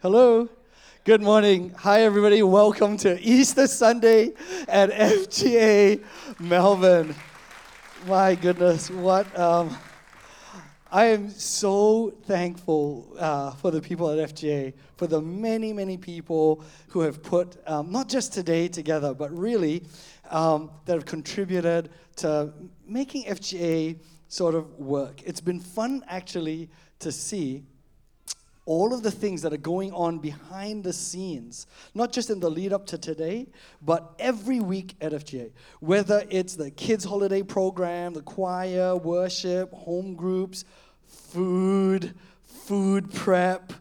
Hello. Good morning. Hi, everybody. Welcome to Easter Sunday at FGA Melbourne. My goodness, what. Um, I am so thankful uh, for the people at FGA, for the many, many people who have put um, not just today together, but really um, that have contributed to making FGA sort of work. It's been fun actually to see all of the things that are going on behind the scenes, not just in the lead up to today, but every week at FGA. Whether it's the kids' holiday program, the choir, worship, home groups, food, food prep.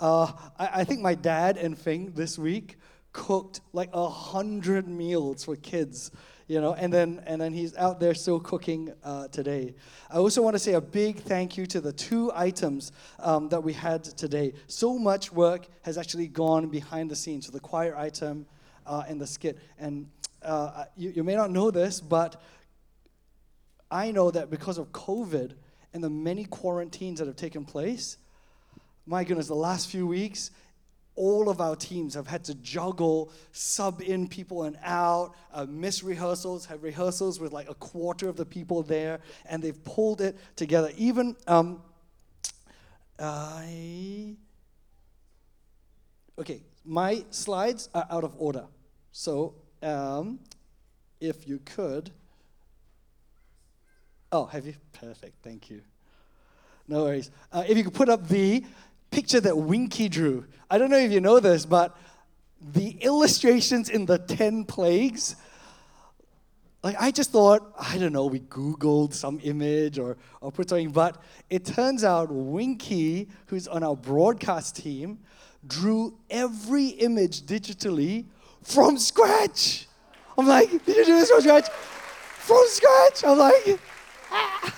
Uh, I, I think my dad and Fing this week cooked like a hundred meals for kids you know and then and then he's out there still cooking uh, today. I also want to say a big thank you to the two items um, that we had today. So much work has actually gone behind the scenes so the choir item uh, and the skit. And uh, you, you may not know this but i know that because of covid and the many quarantines that have taken place my goodness the last few weeks all of our teams have had to juggle, sub in people and out, uh, miss rehearsals, have rehearsals with like a quarter of the people there, and they've pulled it together. Even, um, I. Okay, my slides are out of order. So, um, if you could. Oh, have you? Perfect, thank you. No worries. Uh, if you could put up the picture that Winky drew. I don't know if you know this, but the illustrations in the 10 plagues, like I just thought, I don't know, we Googled some image or, or put something, but it turns out Winky, who's on our broadcast team, drew every image digitally from scratch. I'm like, did you do this from scratch? From scratch? I'm like, ah.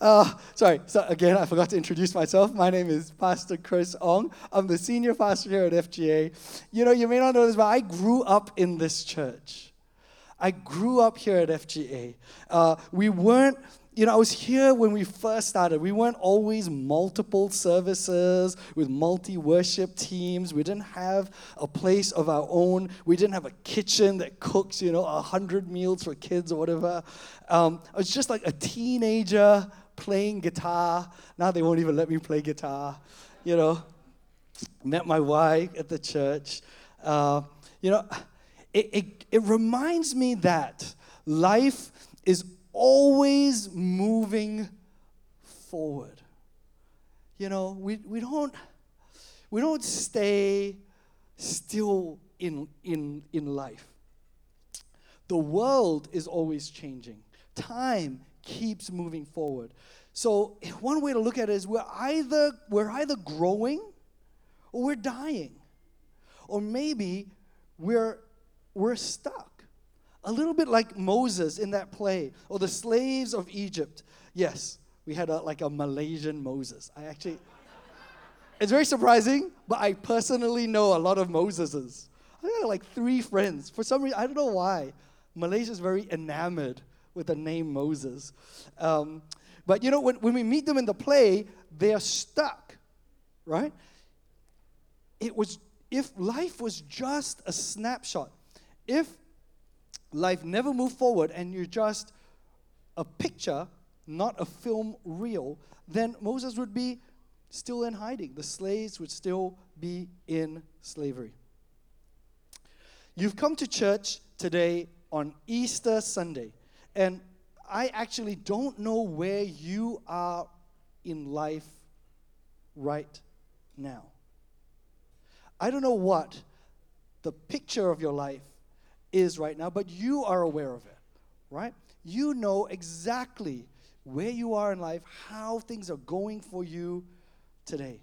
Uh, sorry, so again, I forgot to introduce myself. My name is Pastor Chris Ong. I'm the senior pastor here at FGA. You know, you may not know this, but I grew up in this church. I grew up here at FGA. Uh, we weren't, you know, I was here when we first started. We weren't always multiple services with multi worship teams. We didn't have a place of our own. We didn't have a kitchen that cooks, you know, a hundred meals for kids or whatever. Um, I was just like a teenager playing guitar. Now they won't even let me play guitar. You know, met my wife at the church. Uh, you know, it, it, it reminds me that life is always moving forward. You know, we, we don't we don't stay still in, in, in life. The world is always changing. Time keeps moving forward. So one way to look at it is we're either we're either growing or we're dying. Or maybe we're we're stuck. A little bit like Moses in that play or the slaves of Egypt. Yes, we had a, like a Malaysian Moses. I actually it's very surprising, but I personally know a lot of Moseses. I got like three friends. For some reason, I don't know why. Malaysia is very enamored with the name Moses. Um, but you know, when, when we meet them in the play, they are stuck, right? It was, if life was just a snapshot, if life never moved forward and you're just a picture, not a film reel, then Moses would be still in hiding. The slaves would still be in slavery. You've come to church today on Easter Sunday. And I actually don't know where you are in life right now. I don't know what the picture of your life is right now, but you are aware of it, right? You know exactly where you are in life, how things are going for you today.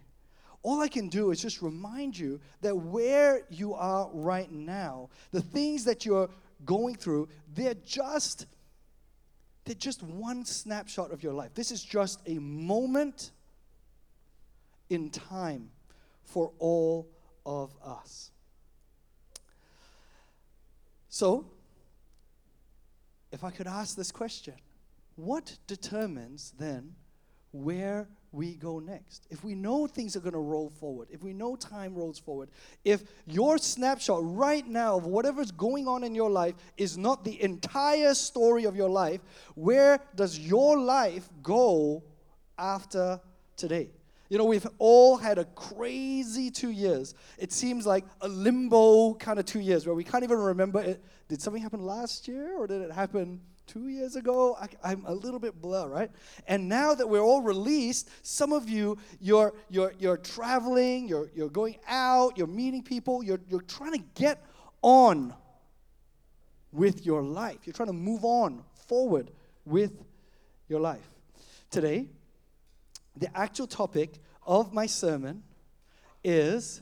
All I can do is just remind you that where you are right now, the things that you're going through, they're just they're just one snapshot of your life. This is just a moment in time for all of us. So, if I could ask this question, what determines then where we go next. If we know things are going to roll forward, if we know time rolls forward, if your snapshot right now of whatever's going on in your life is not the entire story of your life, where does your life go after today? You know, we've all had a crazy two years. It seems like a limbo kind of two years where we can't even remember it. Did something happen last year or did it happen two years ago. I, am a little bit blur, right? And now that we're all released, some of you, you're, you're, you're traveling, you're, you're going out, you're meeting people, you're, you're trying to get on with your life. You're trying to move on forward with your life. Today, the actual topic of my sermon is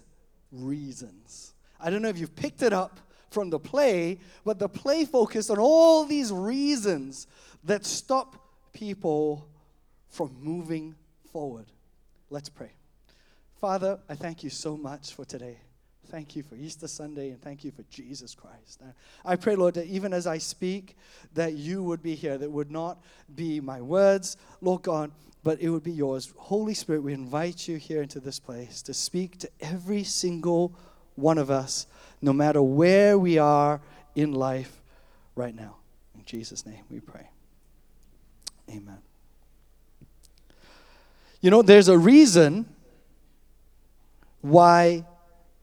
reasons. I don't know if you've picked it up from the play, but the play focused on all these reasons that stop people from moving forward. Let's pray. Father, I thank you so much for today. Thank you for Easter Sunday and thank you for Jesus Christ. I pray, Lord, that even as I speak, that you would be here, that would not be my words, Lord God, but it would be yours. Holy Spirit, we invite you here into this place to speak to every single one of us no matter where we are in life right now. In Jesus' name we pray. Amen. You know, there's a reason why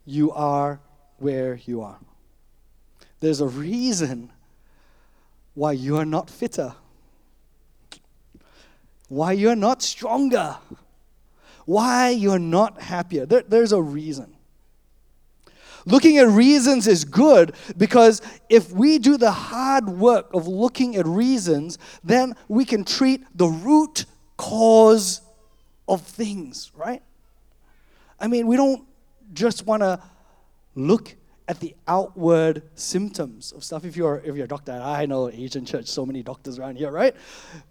you are where you are. There's a reason why you are not fitter, why you're not stronger, why you're not happier. There, there's a reason. Looking at reasons is good because if we do the hard work of looking at reasons, then we can treat the root cause of things, right? I mean, we don't just want to look at the outward symptoms of stuff. If you're if you're a doctor, I know Asian church, so many doctors around here, right?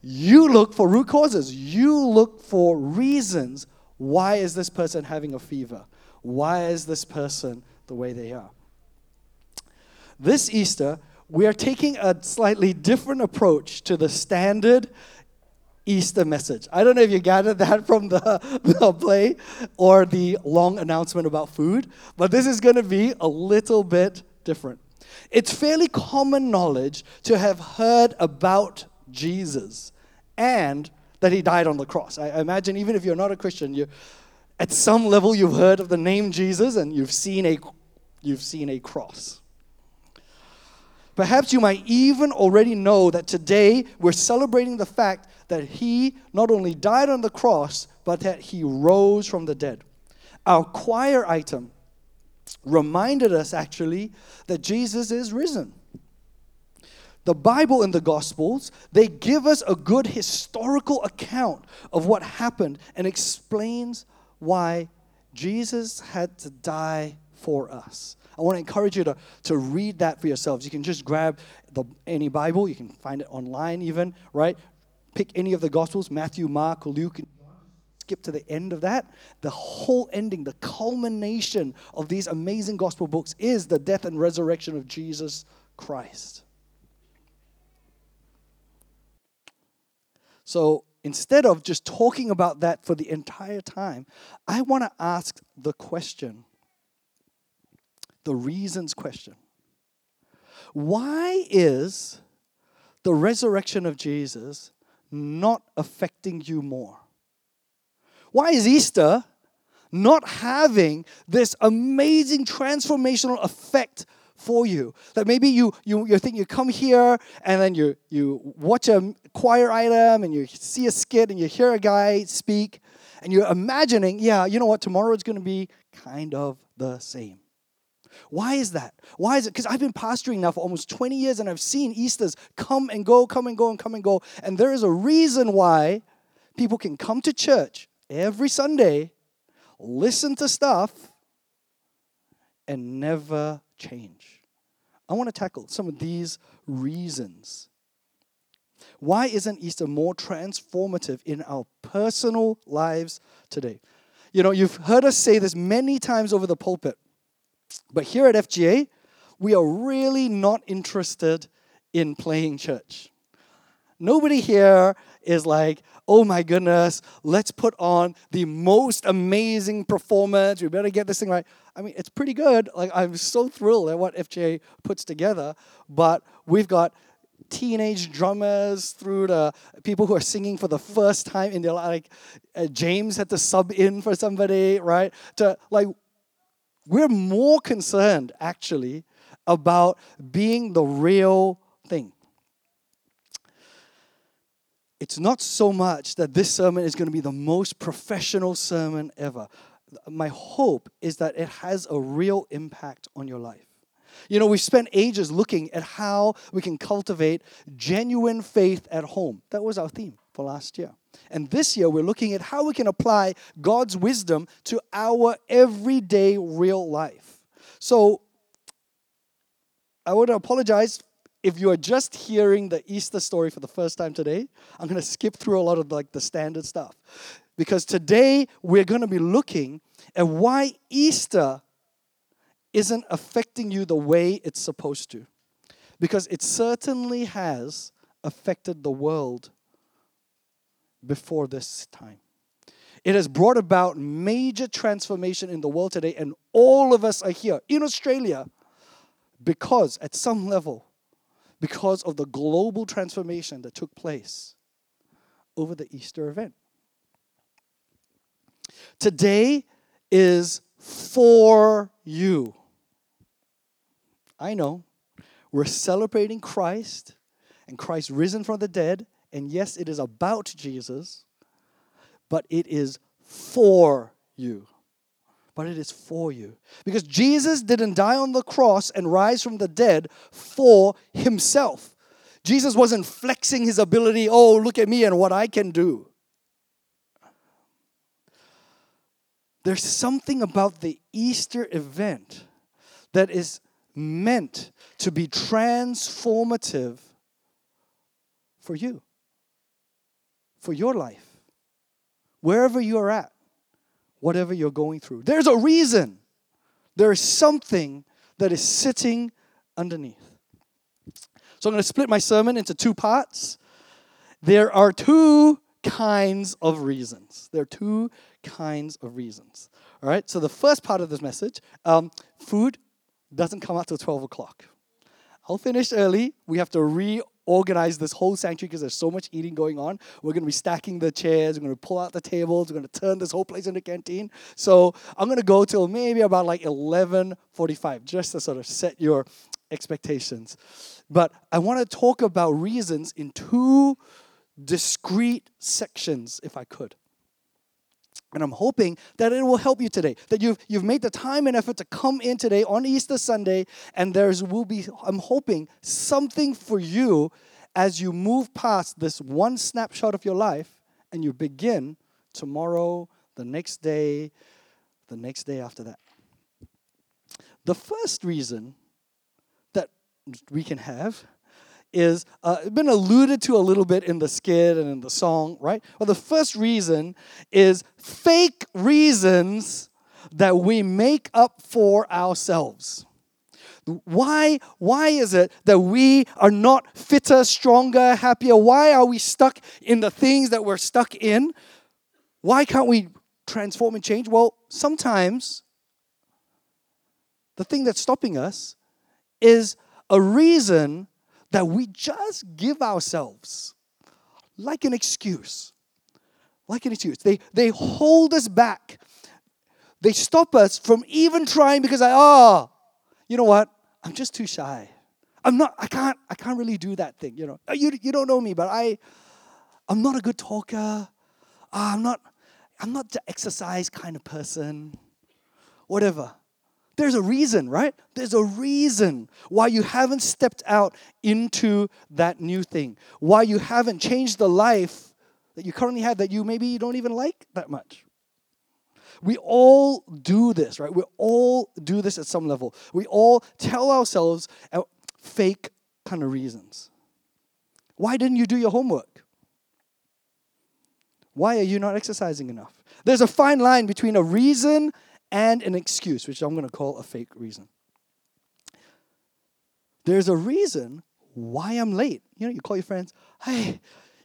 You look for root causes. You look for reasons. Why is this person having a fever? Why is this person the way they are. This Easter, we are taking a slightly different approach to the standard Easter message. I don't know if you gathered that from the, the play or the long announcement about food, but this is going to be a little bit different. It's fairly common knowledge to have heard about Jesus and that he died on the cross. I imagine even if you're not a Christian, you at some level you've heard of the name Jesus and you've seen a you've seen a cross. Perhaps you might even already know that today we're celebrating the fact that he not only died on the cross, but that he rose from the dead. Our choir item reminded us actually that Jesus is risen. The Bible and the Gospels, they give us a good historical account of what happened and explains why Jesus had to die for us. I want to encourage you to, to read that for yourselves. You can just grab the, any Bible, you can find it online even, right? Pick any of the Gospels Matthew, Mark, Luke, skip to the end of that. The whole ending, the culmination of these amazing Gospel books is the death and resurrection of Jesus Christ. So instead of just talking about that for the entire time, I want to ask the question the reasons question. Why is the resurrection of Jesus not affecting you more? Why is Easter not having this amazing transformational effect for you? That maybe you you you think you come here and then you you watch a choir item and you see a skit and you hear a guy speak and you're imagining, yeah, you know what, tomorrow is going to be kind of the same. Why is that? Why is it? Because I've been pastoring now for almost 20 years and I've seen Easters come and go, come and go, and come and go. And there is a reason why people can come to church every Sunday, listen to stuff, and never change. I want to tackle some of these reasons. Why isn't Easter more transformative in our personal lives today? You know, you've heard us say this many times over the pulpit. But here at FGA, we are really not interested in playing church. Nobody here is like, oh my goodness, let's put on the most amazing performance. We better get this thing right. I mean, it's pretty good. Like, I'm so thrilled at what FGA puts together, but we've got teenage drummers through the people who are singing for the first time in their life. Like uh, James had to sub in for somebody, right? To like, we're more concerned actually about being the real thing. It's not so much that this sermon is going to be the most professional sermon ever. My hope is that it has a real impact on your life. You know, we've spent ages looking at how we can cultivate genuine faith at home. That was our theme for last year. And this year, we're looking at how we can apply God's wisdom to our everyday real life. So, I want to apologize if you are just hearing the Easter story for the first time today. I'm going to skip through a lot of like the standard stuff because today we're going to be looking at why Easter isn't affecting you the way it's supposed to. Because it certainly has affected the world before this time. It has brought about major transformation in the world today, and all of us are here in Australia because, at some level, because of the global transformation that took place over the Easter event. Today is for you. I know. We're celebrating Christ and Christ risen from the dead. And yes, it is about Jesus, but it is for you. But it is for you. Because Jesus didn't die on the cross and rise from the dead for himself. Jesus wasn't flexing his ability, oh, look at me and what I can do. There's something about the Easter event that is meant to be transformative for you, for your life, wherever you're at, whatever you're going through. There's a reason. There is something that is sitting underneath. So I'm going to split my sermon into two parts. There are two kinds of reasons. There are two kinds of reasons. All right, so the first part of this message um, food doesn't come out till 12 o'clock. I'll finish early. We have to reorganize this whole sanctuary because there's so much eating going on. We're going to be stacking the chairs. We're going to pull out the tables. We're going to turn this whole place into canteen. So I'm going to go till maybe about like 11:45, just to sort of set your expectations. But I want to talk about reasons in two discrete sections, if I could. And I'm hoping that it will help you today. That you've, you've made the time and effort to come in today on Easter Sunday, and there's will be, I'm hoping, something for you as you move past this one snapshot of your life and you begin tomorrow, the next day, the next day after that. The first reason that we can have is uh, been alluded to a little bit in the skit and in the song, right? Well, the first reason is fake reasons that we make up for ourselves. Why, why is it that we are not fitter, stronger, happier? Why are we stuck in the things that we're stuck in? Why can't we transform and change? Well, sometimes the thing that's stopping us is a reason that we just give ourselves like an excuse. Like an excuse. They, they hold us back. They stop us from even trying because I, oh, you know what? I'm just too shy. I'm not, I can't, I can't really do that thing, you know. You, you don't know me, but I, I'm not a good talker. Uh, I'm not, I'm not the exercise kind of person. Whatever. There's a reason, right? There's a reason why you haven't stepped out into that new thing, why you haven't changed the life that you currently have that you maybe you don't even like that much. We all do this, right? We all do this at some level. We all tell ourselves uh, fake kind of reasons. Why didn't you do your homework? Why are you not exercising enough? There's a fine line between a reason and an excuse, which I'm going to call a fake reason. There's a reason why I'm late. You know, you call your friends, hey,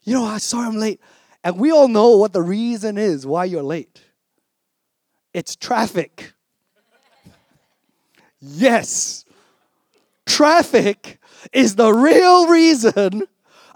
You know, I'm sorry I'm late. And we all know what the reason is why you're late. It's traffic. yes. Traffic is the real reason,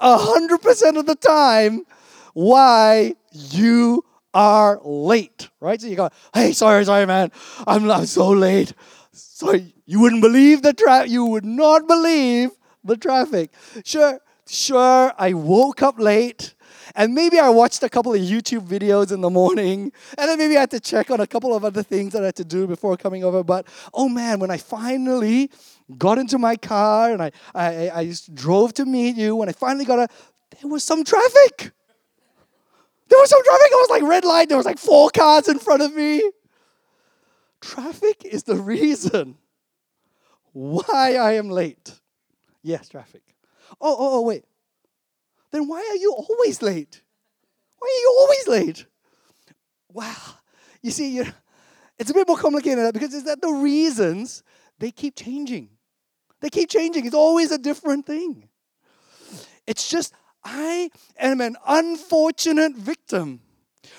100% of the time, why you are late, right? So you go, hey, sorry, sorry, man. I'm, I'm so late. Sorry, you wouldn't believe the traffic. You would not believe the traffic. Sure, sure, I woke up late. And maybe I watched a couple of YouTube videos in the morning, and then maybe I had to check on a couple of other things that I had to do before coming over. But oh man, when I finally got into my car and I, I, I drove to meet you, when I finally got a, there was some traffic. There was some traffic. It was like red light. There was like four cars in front of me. Traffic is the reason why I am late. Yes, traffic. Oh, oh, oh, wait. Then why are you always late? Why are you always late? Wow. You see, you it's a bit more complicated than that because is that the reasons they keep changing. They keep changing. It's always a different thing. It's just I am an unfortunate victim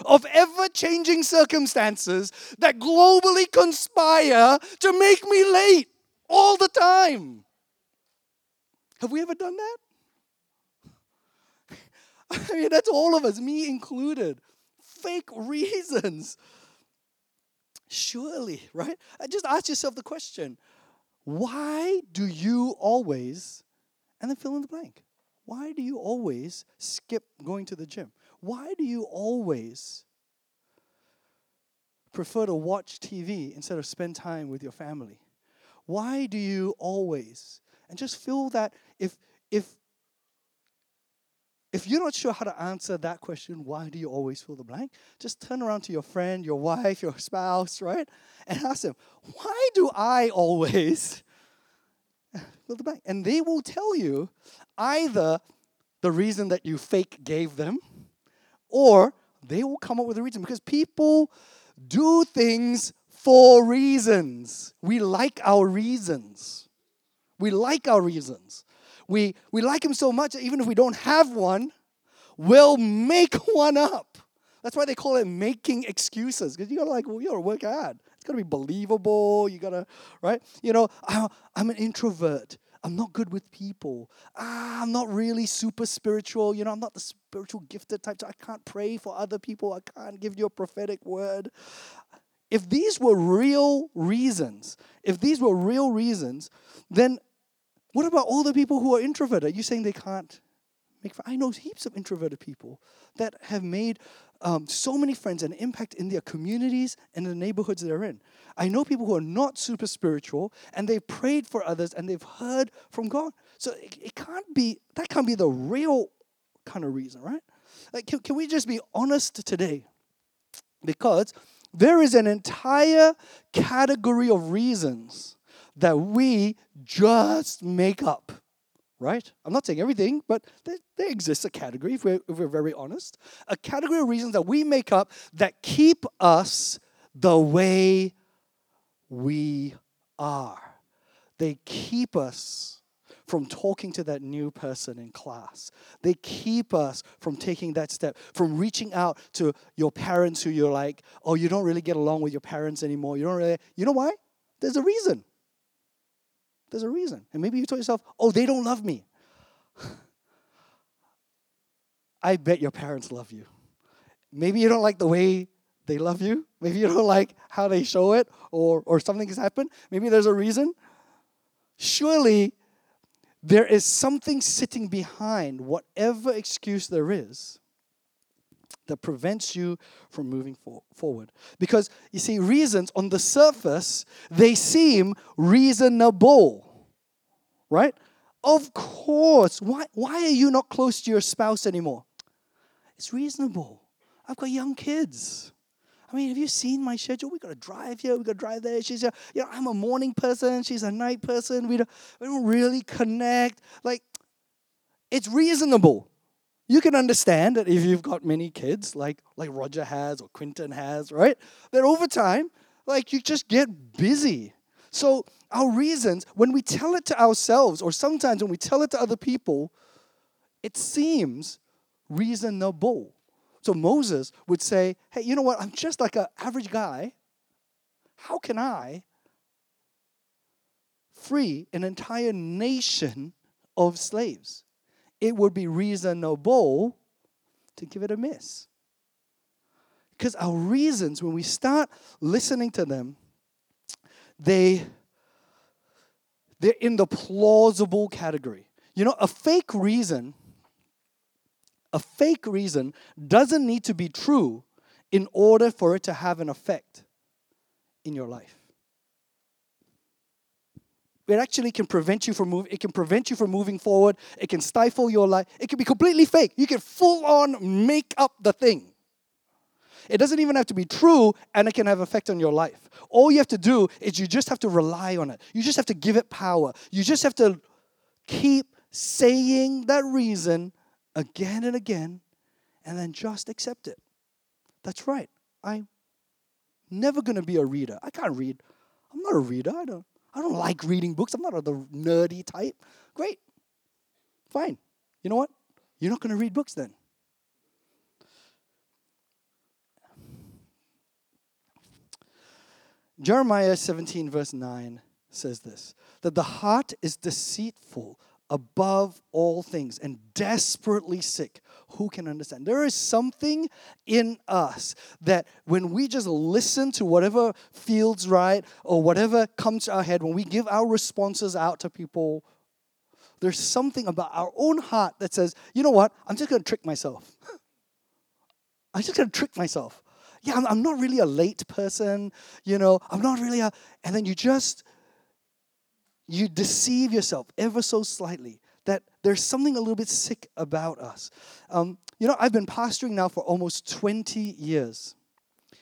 of ever changing circumstances that globally conspire to make me late all the time. Have we ever done that? I mean, that's all of us, me included. Fake reasons. Surely, right? Uh, just ask yourself the question why do you always, and then fill in the blank. Why do you always skip going to the gym? Why do you always prefer to watch TV instead of spend time with your family? Why do you always and just feel that if if if you're not sure how to answer that question, why do you always fill the blank? Just turn around to your friend, your wife, your spouse, right? And ask them, why do I always blank? And they will tell you either the reason that you fake gave them, or they will come up with a reason because people do things for reasons. We like our reasons. We like our reasons. We, we like them so much that even if we don't have one, we'll make one up. That's why they call it making excuses because you gotta like, well, you gotta work. It's gotta be believable. You gotta, right? You know, I'm an introvert. I'm not good with people. Ah, I'm not really super spiritual. You know, I'm not the spiritual gifted type. So I can't pray for other people. I can't give you a prophetic word. If these were real reasons, if these were real reasons, then what about all the people who are introverted? Are you saying they can't make friends? I know heaps of introverted people that have made um, so many friends and impact in their communities and the neighborhoods they're in. I know people who are not super spiritual and they've prayed for others and they've heard from God. So it, it can't be, that can't be the real kind of reason, right? Like, can, can we just be honest today? Because there is an entire category of reasons that we just make up right? I'm not saying everything, but there, there exists a category, if we're, if we're very honest, a category of reasons that we make up that keep us the way we are. They keep us from talking to that new person in class. They keep us from taking that step, from reaching out to your parents who you're like, oh, you don't really get along with your parents anymore. You don't really, you know why? There's a reason. There's a reason. And maybe you told yourself, oh, they don't love me. I bet your parents love you. Maybe you don't like the way they love you. Maybe you don't like how they show it or, or something has happened. Maybe there's a reason. Surely there is something sitting behind whatever excuse there is that prevents you from moving for, forward. Because you see, reasons on the surface, they seem reasonable, right? Of course. Why, why are you not close to your spouse anymore? It's reasonable. I've got young kids. I mean, have you seen my schedule? We got to drive here, we got to drive there. She's, a, you know, I'm a morning person. She's a night person. We don't, we don't really connect. Like, it's reasonable. You can understand that if you've got many kids, like like Roger has or Quinton has, right? That over time, like you just get busy. So our reasons, when we tell it to ourselves, or sometimes when we tell it to other people, it seems reasonable. So Moses would say, Hey, you know what? I'm just like an average guy. How can I free an entire nation of slaves? It would be reasonable to give it a miss. Because our reasons, when we start listening to them, they they're in the plausible category. You know, a fake reason, a fake reason doesn't need to be true in order for it to have an effect in your life. It actually can prevent you from moving. It can prevent you from moving forward. It can stifle your life. It can be completely fake. You can full on make up the thing. It doesn't even have to be true, and it can have effect on your life. All you have to do is you just have to rely on it. You just have to give it power. You just have to keep saying that reason again and again, and then just accept it. That's right. I'm never gonna be a reader. I can't read. I'm not a reader. I don't. I don't like reading books. I'm not the nerdy type. Great. Fine. You know what? You're not going to read books then. Jeremiah 17, verse 9 says this that the heart is deceitful above all things and desperately sick. Who can understand? There is something in us that when we just listen to whatever feels right or whatever comes to our head, when we give our responses out to people, there's something about our own heart that says, you know what? I'm just going to trick myself. I'm just going to trick myself. Yeah, I'm, I'm not really a late person, you know, I'm not really a. And then you just you deceive yourself ever so slightly that there's something a little bit sick about us. Um, you know, I've been pastoring now for almost 20 years.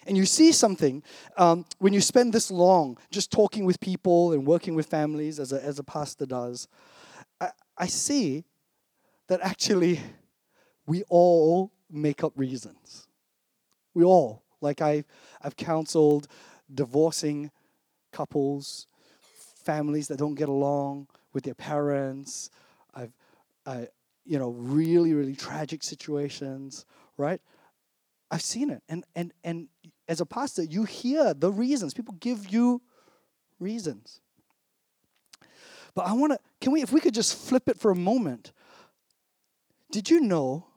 And you see something um, when you spend this long just talking with people and working with families as a, as a pastor does. I, I see that actually we all make up reasons. We all. Like I've, I've counseled divorcing couples families that don't get along with their parents. I've, I, you know, really, really tragic situations, right? I've seen it. And, and, and as a pastor, you hear the reasons. People give you reasons. But I want to, can we, if we could just flip it for a moment. Did you know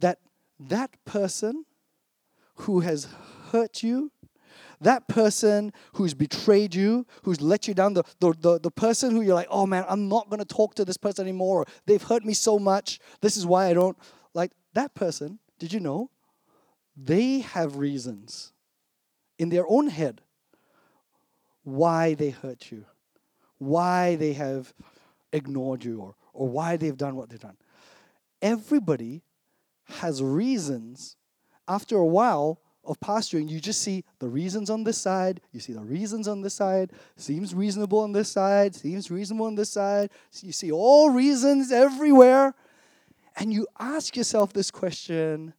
that that person who has hurt you that person who's betrayed you, who's let you down, the, the, the, the person who you're like, oh man, I'm not going to talk to this person anymore. They've hurt me so much. This is why I don't like that person. Did you know? They have reasons in their own head why they hurt you, why they have ignored you, or, or why they've done what they've done. Everybody has reasons after a while of pastoring, you just see the reasons on this side, you see the reasons on this side, seems reasonable on this side, seems reasonable on this side. You see all reasons everywhere. And you ask yourself this question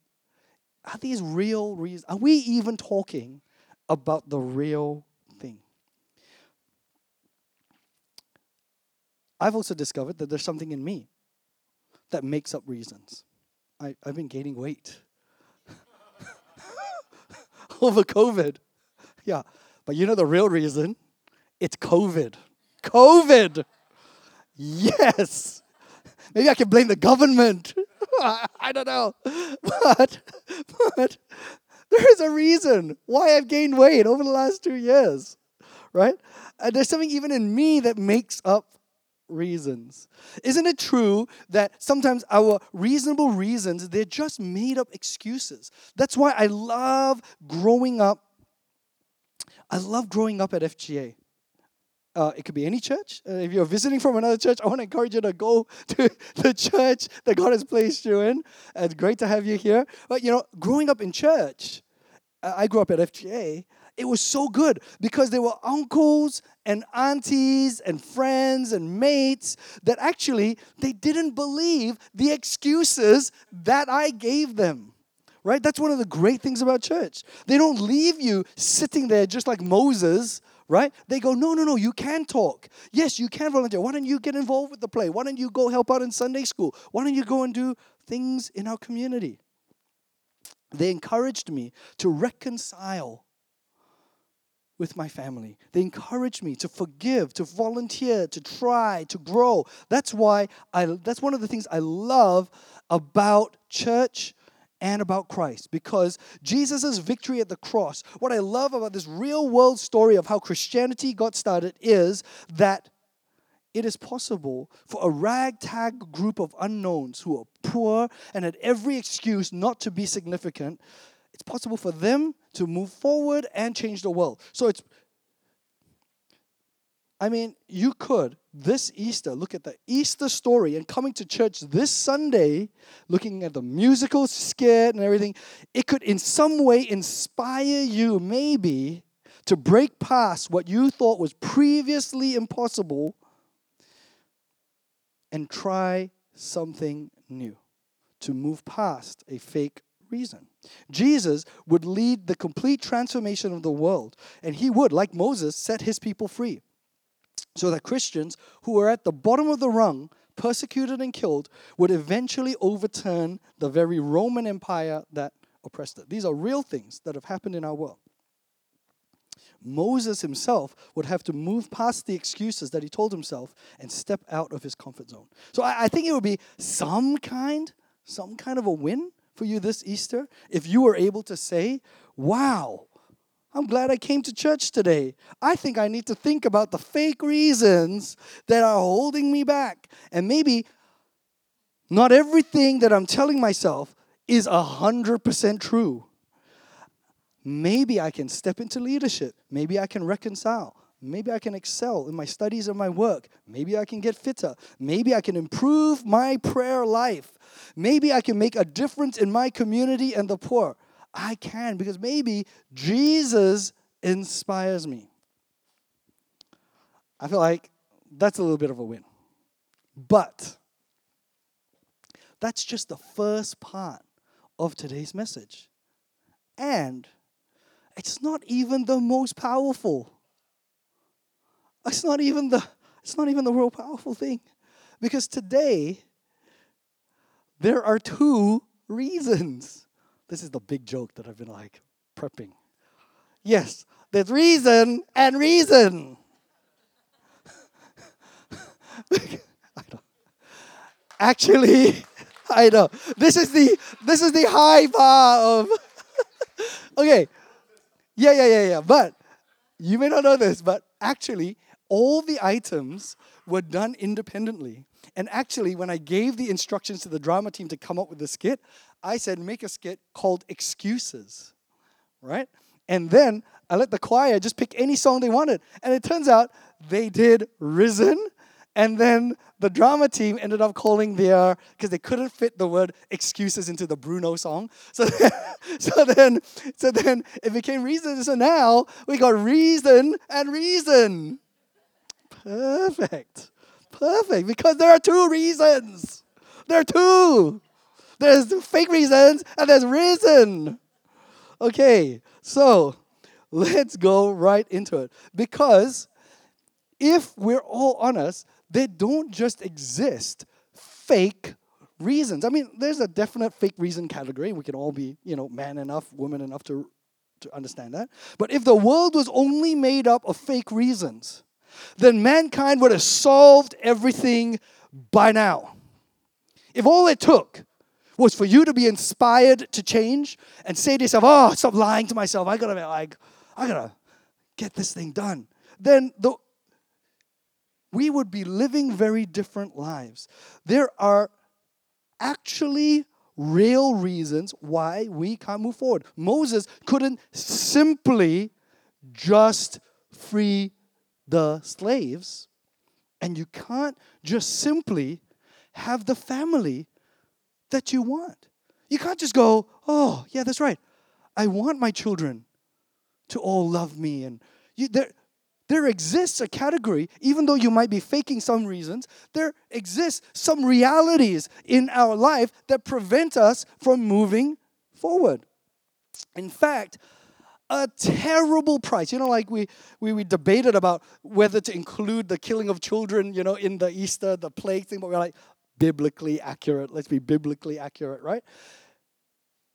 Are these real reasons? Are we even talking about the real thing? I've also discovered that there's something in me that makes up reasons. I, I've been gaining weight over COVID. Yeah. But you know the real reason? It's COVID. COVID. Yes. Maybe I can blame the government. I, don't know. But, but there is a reason why I've gained weight over the last two years, right? And there's something even in me that makes up reasons. Isn't it true that sometimes our reasonable reasons, they're just made up excuses? That's why I love growing up. I love growing up at FGA. Uh, it could be any church. Uh, if you're visiting from another church, I want to encourage you to go to the church that God has placed you in. It's great to have you here. But you know, growing up in church, I grew up at FGA. It was so good because there were uncles and aunties and friends and mates that actually they didn't believe the excuses that I gave them. Right? That's one of the great things about church. They don't leave you sitting there just like Moses, right? They go, no, no, no, you can talk. Yes, you can volunteer. Why don't you get involved with the play? Why don't you go help out in Sunday school? Why don't you go and do things in our community? They encouraged me to reconcile with my family. They encourage me to forgive, to volunteer, to try, to grow. That's why I that's one of the things I love about church and about Christ because Jesus' victory at the cross, what I love about this real world story of how Christianity got started is that it is possible for a ragtag group of unknowns who are poor and had every excuse not to be significant. It's possible for them to move forward and change the world. So it's, I mean, you could this Easter look at the Easter story and coming to church this Sunday, looking at the musical skit and everything, it could in some way inspire you, maybe, to break past what you thought was previously impossible and try something new, to move past a fake reason. Jesus would lead the complete transformation of the world, and he would, like Moses, set his people free so that Christians who were at the bottom of the rung, persecuted and killed, would eventually overturn the very Roman Empire that oppressed it. These are real things that have happened in our world. Moses himself would have to move past the excuses that he told himself and step out of his comfort zone. So I, I think it would be some kind, some kind of a win for you this Easter if you were able to say, wow, I'm glad I came to church today. I think I need to think about the fake reasons that are holding me back. And maybe not everything that I'm telling myself is 100% true. Maybe I can step into leadership. Maybe I can reconcile. Maybe I can excel in my studies and my work. Maybe I can get fitter. Maybe I can improve my prayer life. Maybe I can make a difference in my community and the poor. I can because maybe Jesus inspires me. I feel like that's a little bit of a win. But that's just the first part of today's message. And it's not even the most powerful. It's not even the it's not even the real powerful thing. Because today there are two reasons this is the big joke that I've been like prepping. Yes, there's reason and reason. I. Actually, I know. This is the this is the high bar of Okay. Yeah, yeah, yeah, yeah. But you may not know this, but actually all the items were done independently. And actually, when I gave the instructions to the drama team to come up with the skit, I said, make a skit called Excuses, right? And then I let the choir just pick any song they wanted. And it turns out they did Risen. And then the drama team ended up calling their, because they couldn't fit the word excuses into the Bruno song. So, so then, so then it became reason. So now we got reason and reason. Perfect. Perfect. Because there are two reasons. There are two. There's fake reasons and there's reason. Okay, so let's go right into it. Because if we're all honest, they don't just exist fake reasons. I mean, there's a definite fake reason category. We can all be, you know, man enough, woman enough to, to understand that. But if the world was only made up of fake reasons, then mankind would have solved everything by now. If all it took was for you to be inspired to change and say to yourself, "Oh, stop lying to myself. I gotta like, I gotta get this thing done." Then the we would be living very different lives. There are actually real reasons why we can't move forward. Moses couldn't simply just free the slaves, and you can't just simply have the family that you want. You can't just go, oh, yeah, that's right. I want my children to all love me. And you, there, there exists a category, even though you might be faking some reasons, there exists some realities in our life that prevent us from moving forward. In fact, a terrible price. You know, like we, we, we debated about whether to include the killing of children, you know, in the Easter, the plague thing, but we're like, biblically accurate. Let's be biblically accurate, right?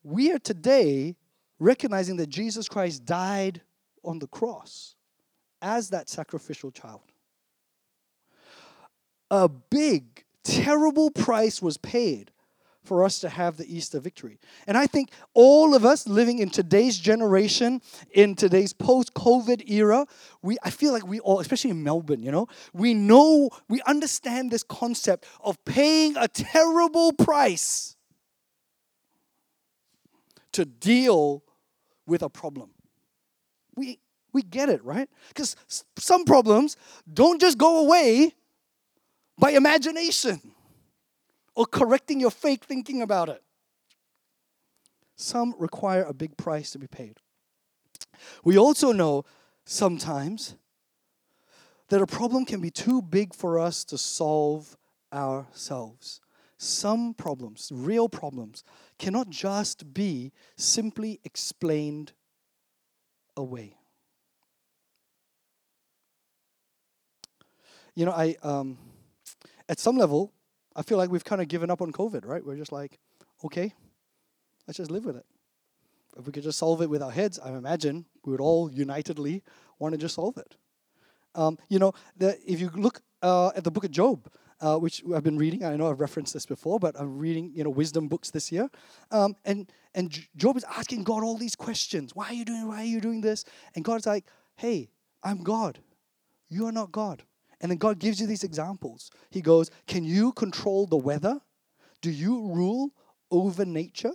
We are today recognizing that Jesus Christ died on the cross as that sacrificial child. A big, terrible price was paid for us to have the Easter victory. And I think all of us living in today's generation, in today's post COVID era, we, I feel like we all, especially in Melbourne, you know, we know, we understand this concept of paying a terrible price to deal with a problem. We, we get it, right? Because some problems don't just go away by imagination or correcting your fake thinking about it. Some require a big price to be paid. We also know sometimes that a problem can be too big for us to solve ourselves. Some problems, real problems, cannot just be simply explained away. You know, I um, at some level, I feel like we've kind of given up on COVID, right? We're just like, okay, let's just live with it. If we could just solve it with our heads, I imagine we would all unitedly want to just solve it. Um, you know, the, if you look uh, at the book of Job, uh, which I've been reading, I know I've referenced this before, but I'm reading, you know, wisdom books this year, um, and and Job is asking God all these questions. Why are you doing? Why are you doing this? And God's like, Hey, I'm God. You are not God. And then God gives you these examples. He goes, Can you control the weather? Do you rule over nature?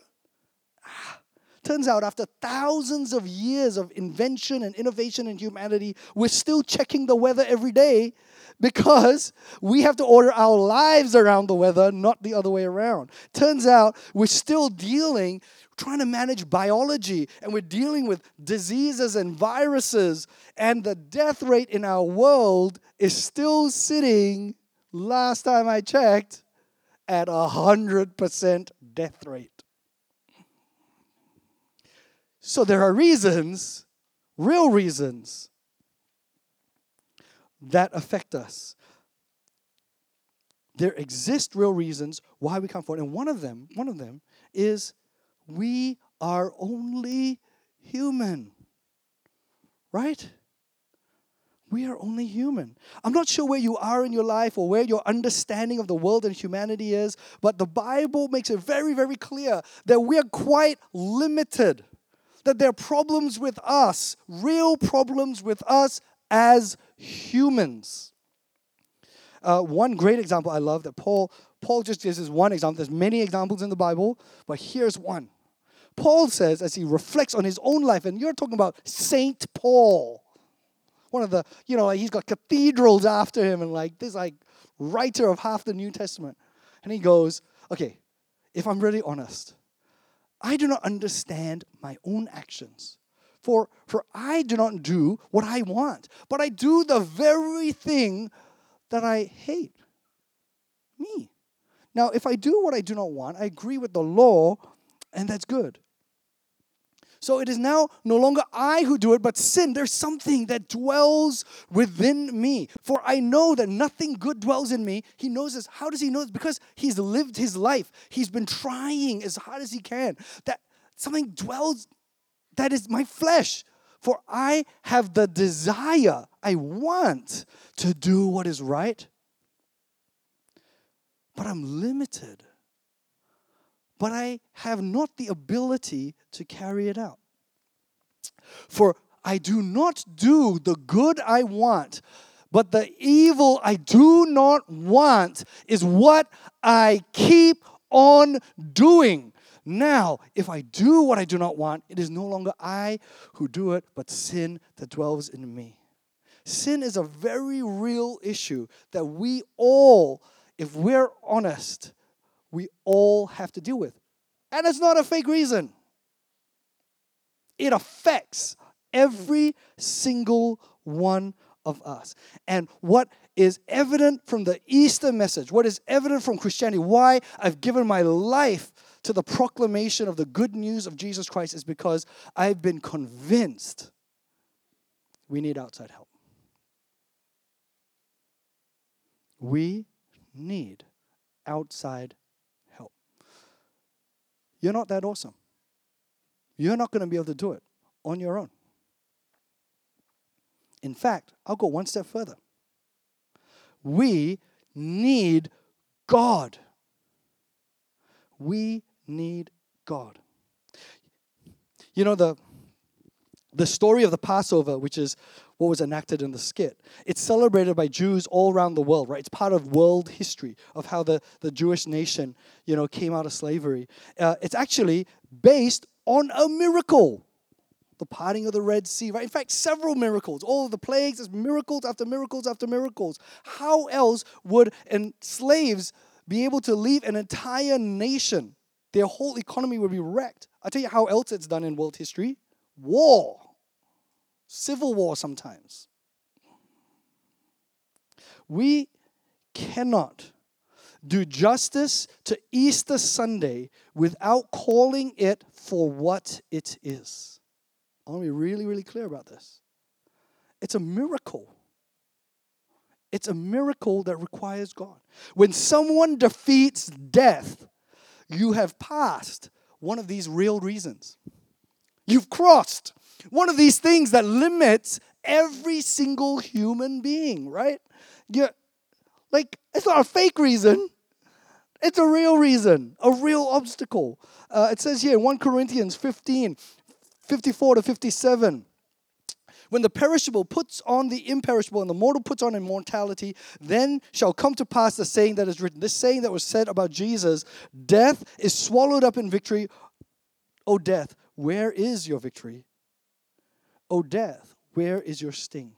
Ah. Turns out, after thousands of years of invention and innovation in humanity, we're still checking the weather every day because we have to order our lives around the weather, not the other way around. Turns out, we're still dealing, trying to manage biology, and we're dealing with diseases and viruses, and the death rate in our world is still sitting, last time I checked, at a 100% death rate. So there are reasons, real reasons, that affect us. There exist real reasons why we come forward. And one of them, one of them is we are only human. Right? We are only human. I'm not sure where you are in your life or where your understanding of the world and humanity is, but the Bible makes it very, very clear that we are quite limited. That there are problems with us, real problems with us as humans. Uh, one great example I love that Paul Paul just gives us one example. There's many examples in the Bible, but here's one. Paul says as he reflects on his own life, and you're talking about Saint Paul one of the, you know, he's got cathedrals after him and like this like writer of half the New Testament. And he goes, okay, if I'm really honest, I do not understand my own actions. For, for I do not do what I want, but I do the very thing that I hate. Me. Now, if I do what I do not want, I agree with the law, and that's good. So it is now no longer I who do it, but sin. There's something that dwells within me. For I know that nothing good dwells in me. He knows this. How does he know this? Because he's lived his life. He's been trying as hard as he can. That something dwells, that is my flesh. For I have the desire, I want to do what is right, but I'm limited but I have not the ability to carry it out. For I do not do the good I want, but the evil I do not want is what I keep on doing. Now, if I do what I do not want, it is no longer I who do it, but sin that dwells in me. Sin is a very real issue that we all, if we're honest, we all have to deal with. And it's not a fake reason, it affects every single one of us. And what is evident from the Easter message, what is evident from Christianity, why I've given my life to the proclamation of the good news of Jesus Christ is because I've been convinced we need outside help. We need outside. You're not that awesome. You're not going to be able to do it on your own. In fact, I'll go one step further. We need God. We need God. You know, the, the story of the Passover, which is what was enacted in the skit, it's celebrated by Jews all around the world, right? It's part of world history of how the, the Jewish nation, you know, came out of slavery. Uh, it's actually based on a miracle the parting of the Red Sea, right? In fact, several miracles, all the plagues, there's miracles after miracles after miracles. How else would and slaves be able to leave an entire nation? Their whole economy would be wrecked. i tell you how else it's done in world history war, civil war sometimes. We cannot do justice to Easter Sunday without calling it for what it is. I want to be really, really clear about this. It's a miracle. It's a miracle that requires God. When someone defeats death, you have passed one of these real reasons. You've crossed one of these things that limits every single human being, right? you like, it's not a fake reason. It's a real reason, a real obstacle. Uh, it says here in 1 Corinthians 15 54 to 57. When the perishable puts on the imperishable and the mortal puts on immortality, then shall come to pass the saying that is written. This saying that was said about Jesus death is swallowed up in victory. O death, where is your victory? O death, where is your sting?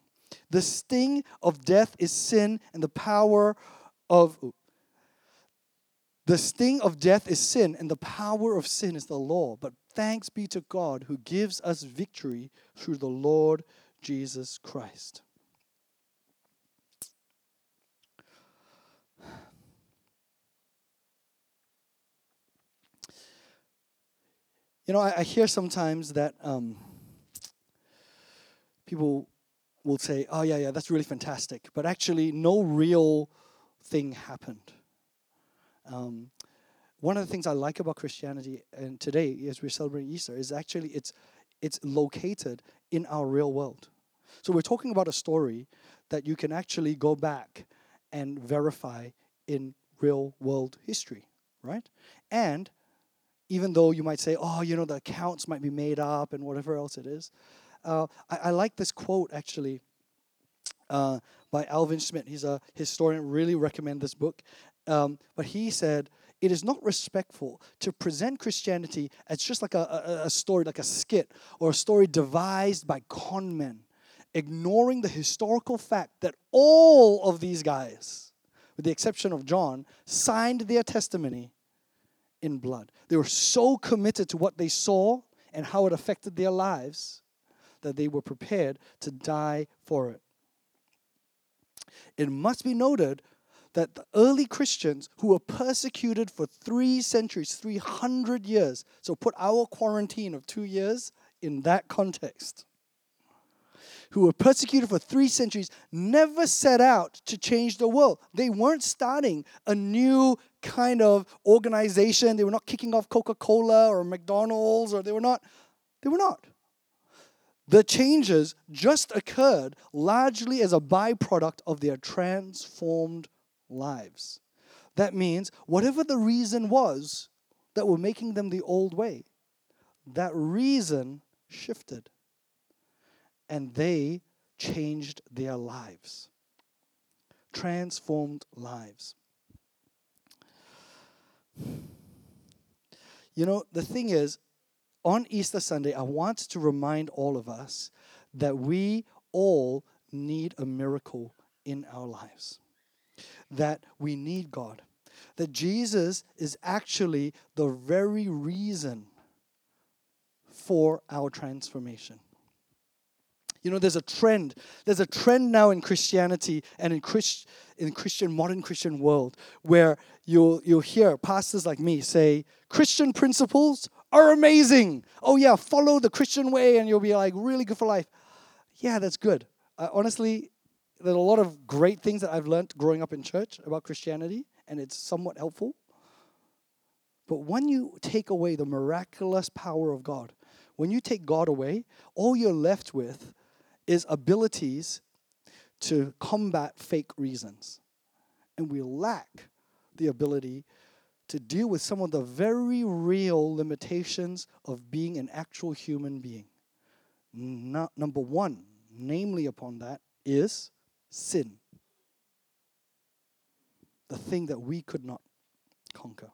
The sting of death is sin, and the power of the sting of death is sin, and the power of sin is the law. But thanks be to God who gives us victory through the Lord Jesus Christ. You know, I, I hear sometimes that um, people will say, oh, yeah, yeah, that's really fantastic. But actually, no real thing happened. Um, one of the things I like about Christianity and today, as we're celebrating Easter, is actually it's it's located in our real world. So we're talking about a story that you can actually go back and verify in real world history, right? And even though you might say, oh, you know, the accounts might be made up and whatever else it is, uh, I, I, like this quote actually uh, by Alvin Schmidt. He's a historian. Really recommend this book. Um, but he said, it is not respectful to present Christianity as just like a, a, a story, like a skit, or a story devised by con men, ignoring the historical fact that all of these guys, with the exception of John, signed their testimony in blood. They were so committed to what they saw and how it affected their lives that they were prepared to die for it. It must be noted that the early Christians who were persecuted for three centuries, 300 years, so put our quarantine of two years in that context, who were persecuted for three centuries, never set out to change the world. They weren't starting a new kind of organization. They were not kicking off Coca Cola or McDonald's, or they were not. They were not. The changes just occurred largely as a byproduct of their transformed lives. That means whatever the reason was that were making them the old way, that reason shifted and they changed their lives. Transformed lives. You know, the thing is, on Easter Sunday, I want to remind all of us that we all need a miracle in our lives that we need God. That Jesus is actually the very reason for our transformation. You know, there's a trend. There's a trend now in Christianity and in Christ, in Christian modern Christian world where you'll you'll hear pastors like me say Christian principles are amazing. Oh yeah, follow the Christian way and you'll be like really good for life. Yeah, that's good. Uh, honestly, are a lot of great things that I've learned growing up in church about Christianity, and it's somewhat helpful. But when you take away the miraculous power of God, when you take God away, all you're left with is abilities to combat fake reasons. And we lack the ability to deal with some of the very real limitations of being an actual human being. Not, number one, namely upon that, is sin. The thing that we could not conquer.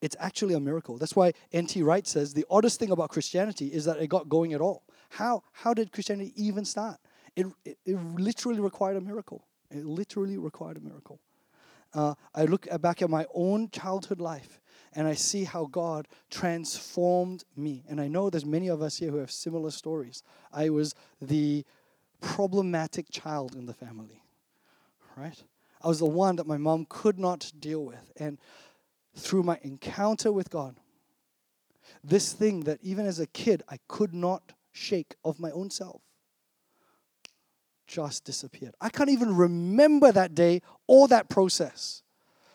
It's actually a miracle. That's why N.T. Wright says the oddest thing about Christianity is that it got going at all. How, how did Christianity even start? It, it, it literally required a miracle. It literally required a miracle. Uh, I look back at my own childhood life and I see how God transformed me. And I know there's many of us here who have similar stories. I was the problematic child in the family, right? I was the one that my mom could not deal with. And through my encounter with God, this thing that even as a kid I could not shake of my own self just disappeared. I can't even remember that day or that process.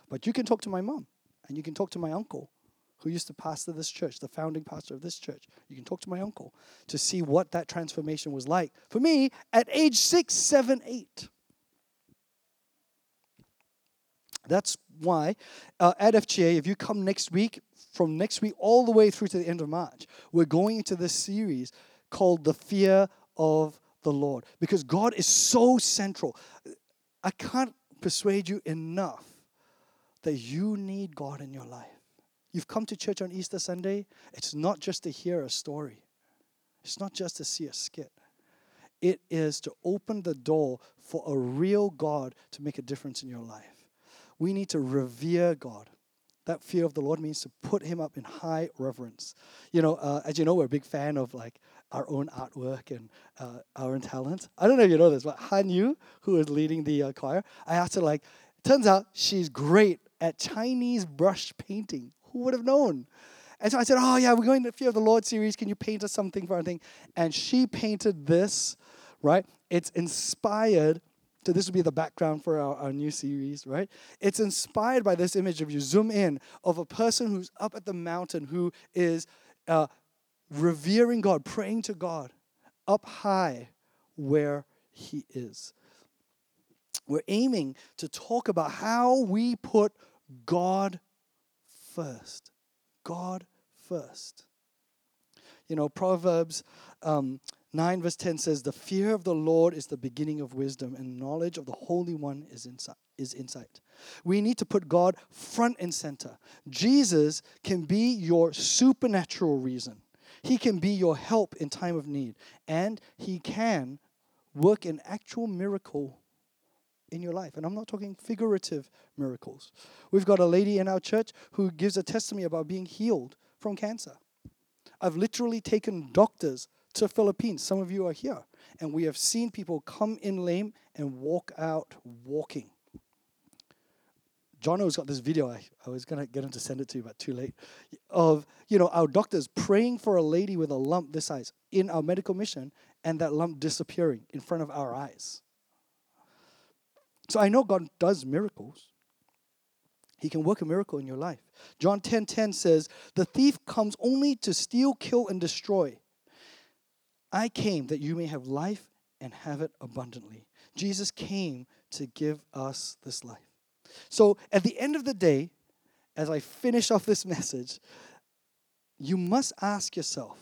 But you can talk to my mom and you can talk to my uncle who used to pastor this church, the founding pastor of this church. You can talk to my uncle to see what that transformation was like for me at age six, seven, eight. That's why uh, at FGA, if you come next week, from next week all the way through to the end of March, we're going into this series called The Fear of the Lord because God is so central. I can't persuade you enough that you need God in your life. You've come to church on Easter Sunday, it's not just to hear a story, it's not just to see a skit. It is to open the door for a real God to make a difference in your life. We need to revere God. That fear of the Lord means to put Him up in high reverence. You know, uh, as you know, we're a big fan of like our own artwork and uh, our own talent. I don't know if you know this, but Han Yu, who is leading the uh, choir, I asked her like, turns out she's great at Chinese brush painting. Who would have known? And so I said, Oh, yeah, we're going to Fear of the Lord series. Can you paint us something for our thing? And she painted this, right? It's inspired so this would be the background for our, our new series, right? It's inspired by this image. If you zoom in, of a person who's up at the mountain who is uh, revering God, praying to God, up high where He is. We're aiming to talk about how we put God first. God first. You know, Proverbs um, 9 verse 10 says, The fear of the Lord is the beginning of wisdom, and knowledge of the Holy One is. Is insight. We need to put God front and center. Jesus can be your supernatural reason. He can be your help in time of need, and He can work an actual miracle in your life. And I'm not talking figurative miracles. We've got a lady in our church who gives a testimony about being healed from cancer. I've literally taken doctors to Philippines. Some of you are here. And we have seen people come in lame and walk out walking. John has got this video. I, I was going to get him to send it to you, but too late. Of, you know, our doctors praying for a lady with a lump this size in our medical mission and that lump disappearing in front of our eyes. So I know God does miracles. He can work a miracle in your life. John 10:10 10, 10 says, "The thief comes only to steal, kill and destroy. I came that you may have life and have it abundantly. Jesus came to give us this life. So at the end of the day, as I finish off this message, you must ask yourself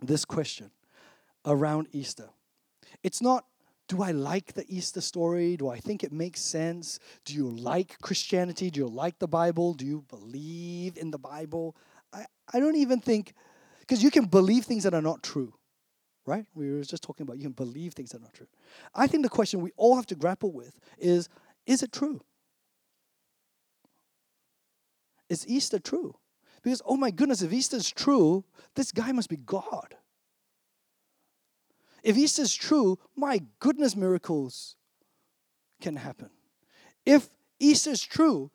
this question around Easter. It's not, do I like the Easter story? Do I think it makes sense? Do you like Christianity? Do you like the Bible? Do you believe in the Bible? I, I don't even think because you can believe things that are not true, right? We were just talking about you can believe things that are not true. I think the question we all have to grapple with is is it true? Is Easter true? Because, oh my goodness, if Easter is true, this guy must be God. If Easter is true, my goodness, miracles can happen. If Easter is true,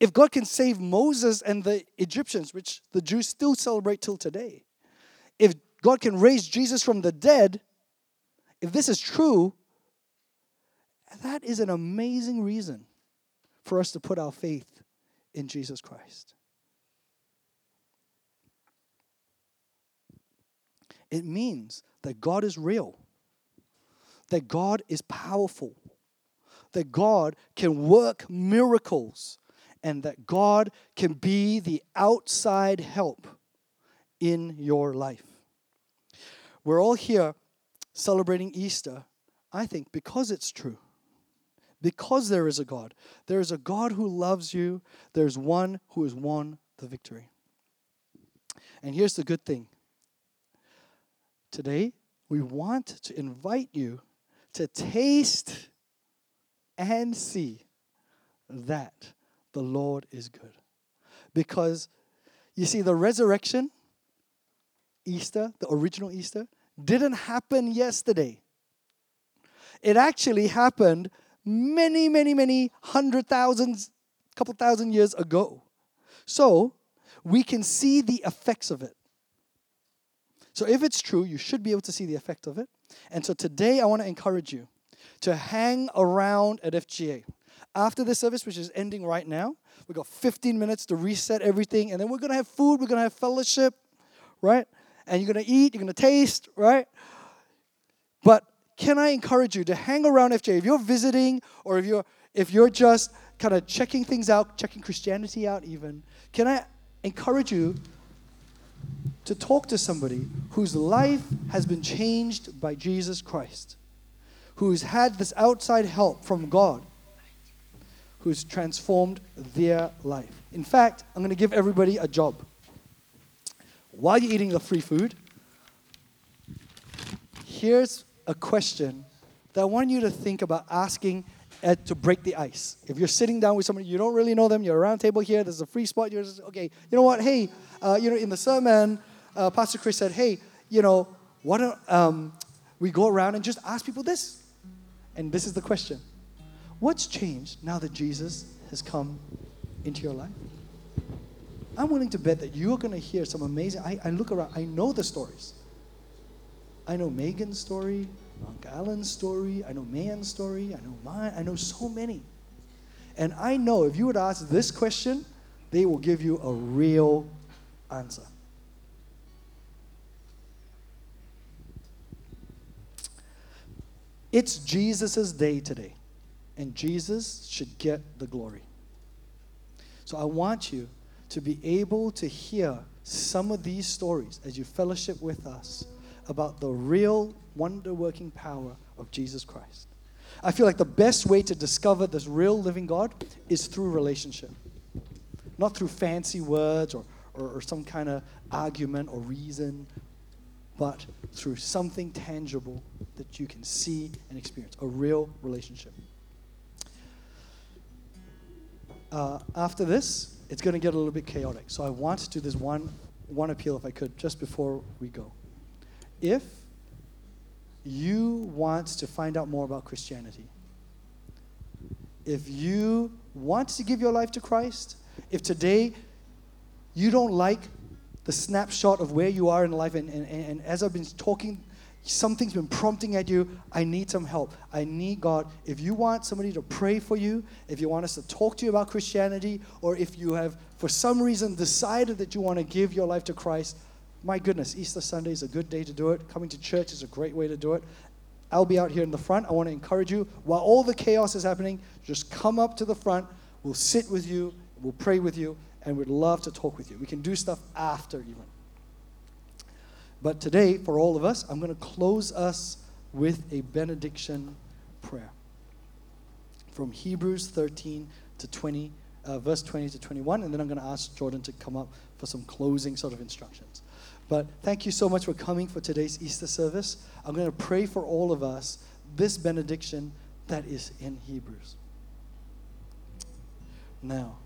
if God can save Moses and the Egyptians, which the Jews still celebrate till today, if God can raise Jesus from the dead, if this is true, that is an amazing reason for us to put our faith in Jesus Christ. It means that God is real, that God is powerful, that God can work miracles, and that God can be the outside help in your life. We're all here celebrating Easter, I think, because it's true. Because there is a God. There is a God who loves you. There's one who has won the victory. And here's the good thing today, we want to invite you to taste and see that the Lord is good. Because you see, the resurrection, Easter, the original Easter, didn't happen yesterday. It actually happened many, many, many hundred thousands, couple thousand years ago. So we can see the effects of it. So if it's true, you should be able to see the effect of it. And so today I want to encourage you to hang around at FGA. After the service, which is ending right now, we've got 15 minutes to reset everything, and then we're gonna have food, we're gonna have fellowship, right? And you're gonna eat, you're gonna taste, right? But can I encourage you to hang around FGA? If you're visiting or if you're if you're just kind of checking things out, checking Christianity out even, can I encourage you to talk to somebody whose life has been changed by Jesus Christ, who's had this outside help from God, who's transformed their life. In fact, I'm going to give everybody a job. While you're eating the free food, here's a question that I want you to think about asking Ed to break the ice. If you're sitting down with somebody, you don't really know them, you're around table here, there's a free spot, you're just, okay, you know what, hey, uh, you know, in the sermon, uh, Pastor Chris said, hey, you know, why don't um, we go around and just ask people this? And this is the question What's changed now that Jesus has come into your life? I'm willing to bet that you're going to hear some amazing. I, I look around, I know the stories. I know Megan's story, Uncle Alan's story, I know Man's story, I know mine, I know so many. And I know if you would ask this question, they will give you a real answer. It's Jesus' day today, and Jesus should get the glory. So I want you to be able to hear some of these stories as you fellowship with us about the real wonder working power of Jesus Christ. I feel like the best way to discover this real living God is through relationship, not through fancy words or, or, or some kind of argument or reason but through something tangible that you can see and experience a real relationship. Uh, after this, it's going to get a little bit chaotic. So I want to do this one, one appeal, if I could, just before we go. If you want to find out more about Christianity, if you want to give your life to Christ, if today you don't like the snapshot of where you are in life. And, and, and as I've been talking, something's been prompting at you. I need some help. I need God. If you want somebody to pray for you, if you want us to talk to you about Christianity, or if you have, for some reason, decided that you want to give your life to Christ, my goodness, Easter Sunday is a good day to do it. Coming to church is a great way to do it. I'll be out here in the front. I want to encourage you. While all the chaos is happening, just come up to the front. We'll sit with you. We'll pray with you and we'd love to talk with you. We can do stuff after even. But today, for all of us, I'm going to close us with a benediction prayer from Hebrews 13 to 20, uh, verse 20 to 21, and then I'm going to ask Jordan to come up for some closing sort of instructions. But thank you so much for coming for today's Easter service. I'm going to pray for all of us this benediction that is in Hebrews. Now,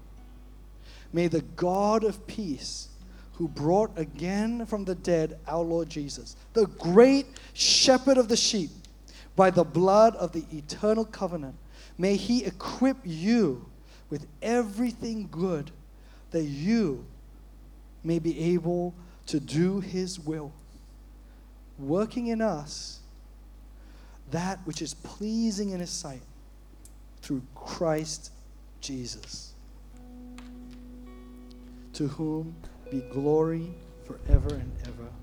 May the God of peace, who brought again from the dead our Lord Jesus, the great shepherd of the sheep, by the blood of the eternal covenant. May he equip you with everything good that you may be able to do his will, working in us that which is pleasing in his sight through Christ Jesus, to whom be glory forever and ever.